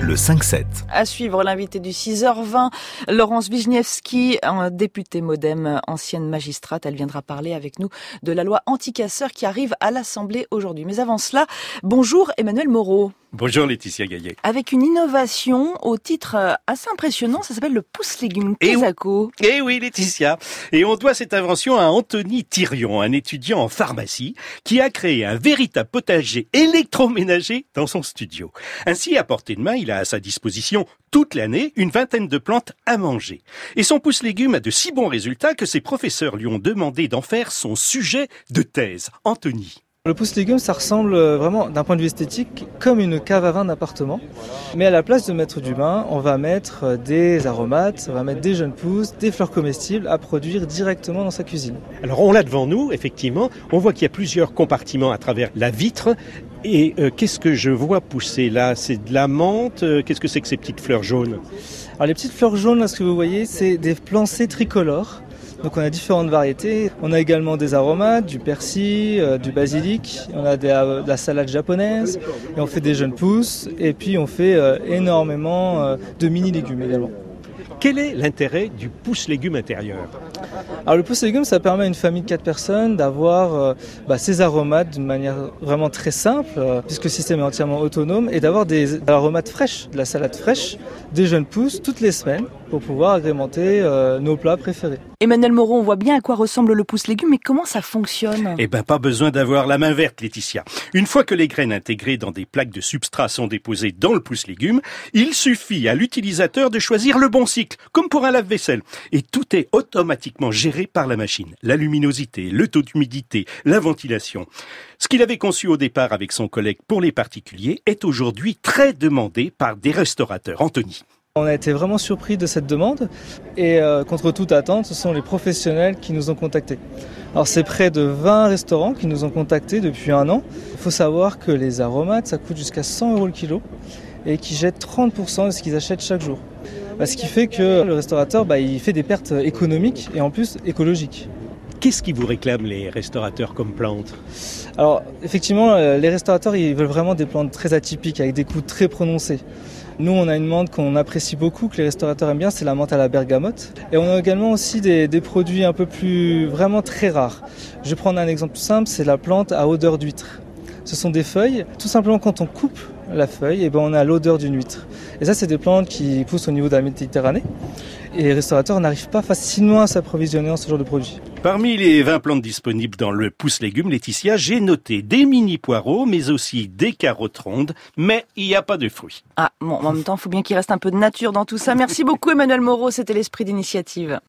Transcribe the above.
Le 5-7. À suivre l'invité du 6h20, Laurence Wijniewski, députée modem, ancienne magistrate. Elle viendra parler avec nous de la loi anti-casseurs qui arrive à l'Assemblée aujourd'hui. Mais avant cela, bonjour Emmanuel Moreau. Bonjour Laetitia Gaillet. Avec une innovation au titre euh, assez impressionnant, ça s'appelle le pouce-légumes Quesaco. Eh oui Laetitia, et on doit cette invention à Anthony Thirion, un étudiant en pharmacie, qui a créé un véritable potager électroménager dans son studio. Ainsi, à portée de main, il a à sa disposition toute l'année une vingtaine de plantes à manger. Et son pouce-légumes a de si bons résultats que ses professeurs lui ont demandé d'en faire son sujet de thèse. Anthony. Le pouce légumes, ça ressemble euh, vraiment d'un point de vue esthétique comme une cave à vin d'appartement. Mais à la place de mettre du vin, on va mettre euh, des aromates, on va mettre des jeunes pousses, des fleurs comestibles à produire directement dans sa cuisine. Alors on l'a devant nous, effectivement. On voit qu'il y a plusieurs compartiments à travers la vitre. Et euh, qu'est-ce que je vois pousser là? C'est de la menthe? Qu'est-ce que c'est que ces petites fleurs jaunes? Alors les petites fleurs jaunes, là, ce que vous voyez, c'est des plancés tricolores. Donc on a différentes variétés. On a également des aromates, du persil, euh, du basilic. On a euh, de la salade japonaise. Et on fait des jeunes pousses. Et puis on fait euh, énormément de mini légumes également. Quel est l'intérêt du pouce-légumes intérieur? Alors le pouce-légumes, ça permet à une famille de 4 personnes d'avoir bah, ces aromates d'une manière vraiment très simple, puisque le système est entièrement autonome, et d'avoir des aromates fraîches, de la salade fraîche, des jeunes pousses toutes les semaines pour pouvoir agrémenter nos plats préférés. Emmanuel Moreau, on voit bien à quoi ressemble le pouce-légumes, mais comment ça fonctionne? Eh ben, pas besoin d'avoir la main verte, Laetitia. Une fois que les graines intégrées dans des plaques de substrat sont déposées dans le pouce-légumes, il suffit à l'utilisateur de choisir le bon cycle, comme pour un lave-vaisselle. Et tout est automatiquement géré par la machine. La luminosité, le taux d'humidité, la ventilation. Ce qu'il avait conçu au départ avec son collègue pour les particuliers est aujourd'hui très demandé par des restaurateurs. Anthony. On a été vraiment surpris de cette demande et euh, contre toute attente, ce sont les professionnels qui nous ont contactés. Alors c'est près de 20 restaurants qui nous ont contactés depuis un an. Il faut savoir que les aromates, ça coûte jusqu'à 100 euros le kilo et qui jettent 30% de ce qu'ils achètent chaque jour. Bah, ce qui fait que le restaurateur, bah, il fait des pertes économiques et en plus écologiques. Qu'est-ce qui vous réclament les restaurateurs comme plantes? Alors effectivement, euh, les restaurateurs, ils veulent vraiment des plantes très atypiques avec des coûts très prononcés. Nous, on a une menthe qu'on apprécie beaucoup, que les restaurateurs aiment bien, c'est la menthe à la bergamote. Et on a également aussi des, produits un peu plus, vraiment très rares. Je vais prendre un exemple simple, c'est la plante à odeur d'huître. Ce sont des feuilles, tout simplement quand on coupe la feuille, et eh ben on a l'odeur d'une huître. Et ça, c'est des plantes qui poussent au niveau de la Méditerranée. Et les restaurateurs n'arrivent pas facilement à s'approvisionner en ce genre de produits. Parmi les 20 plantes disponibles dans le pouce légumes Laetitia, j'ai noté des mini poireaux, mais aussi des carottes rondes, mais il n'y a pas de fruits. Ah, bon, en même temps, il faut bien qu'il reste un peu de nature dans tout ça. Merci beaucoup Emmanuel Moreau, c'était l'esprit d'initiative.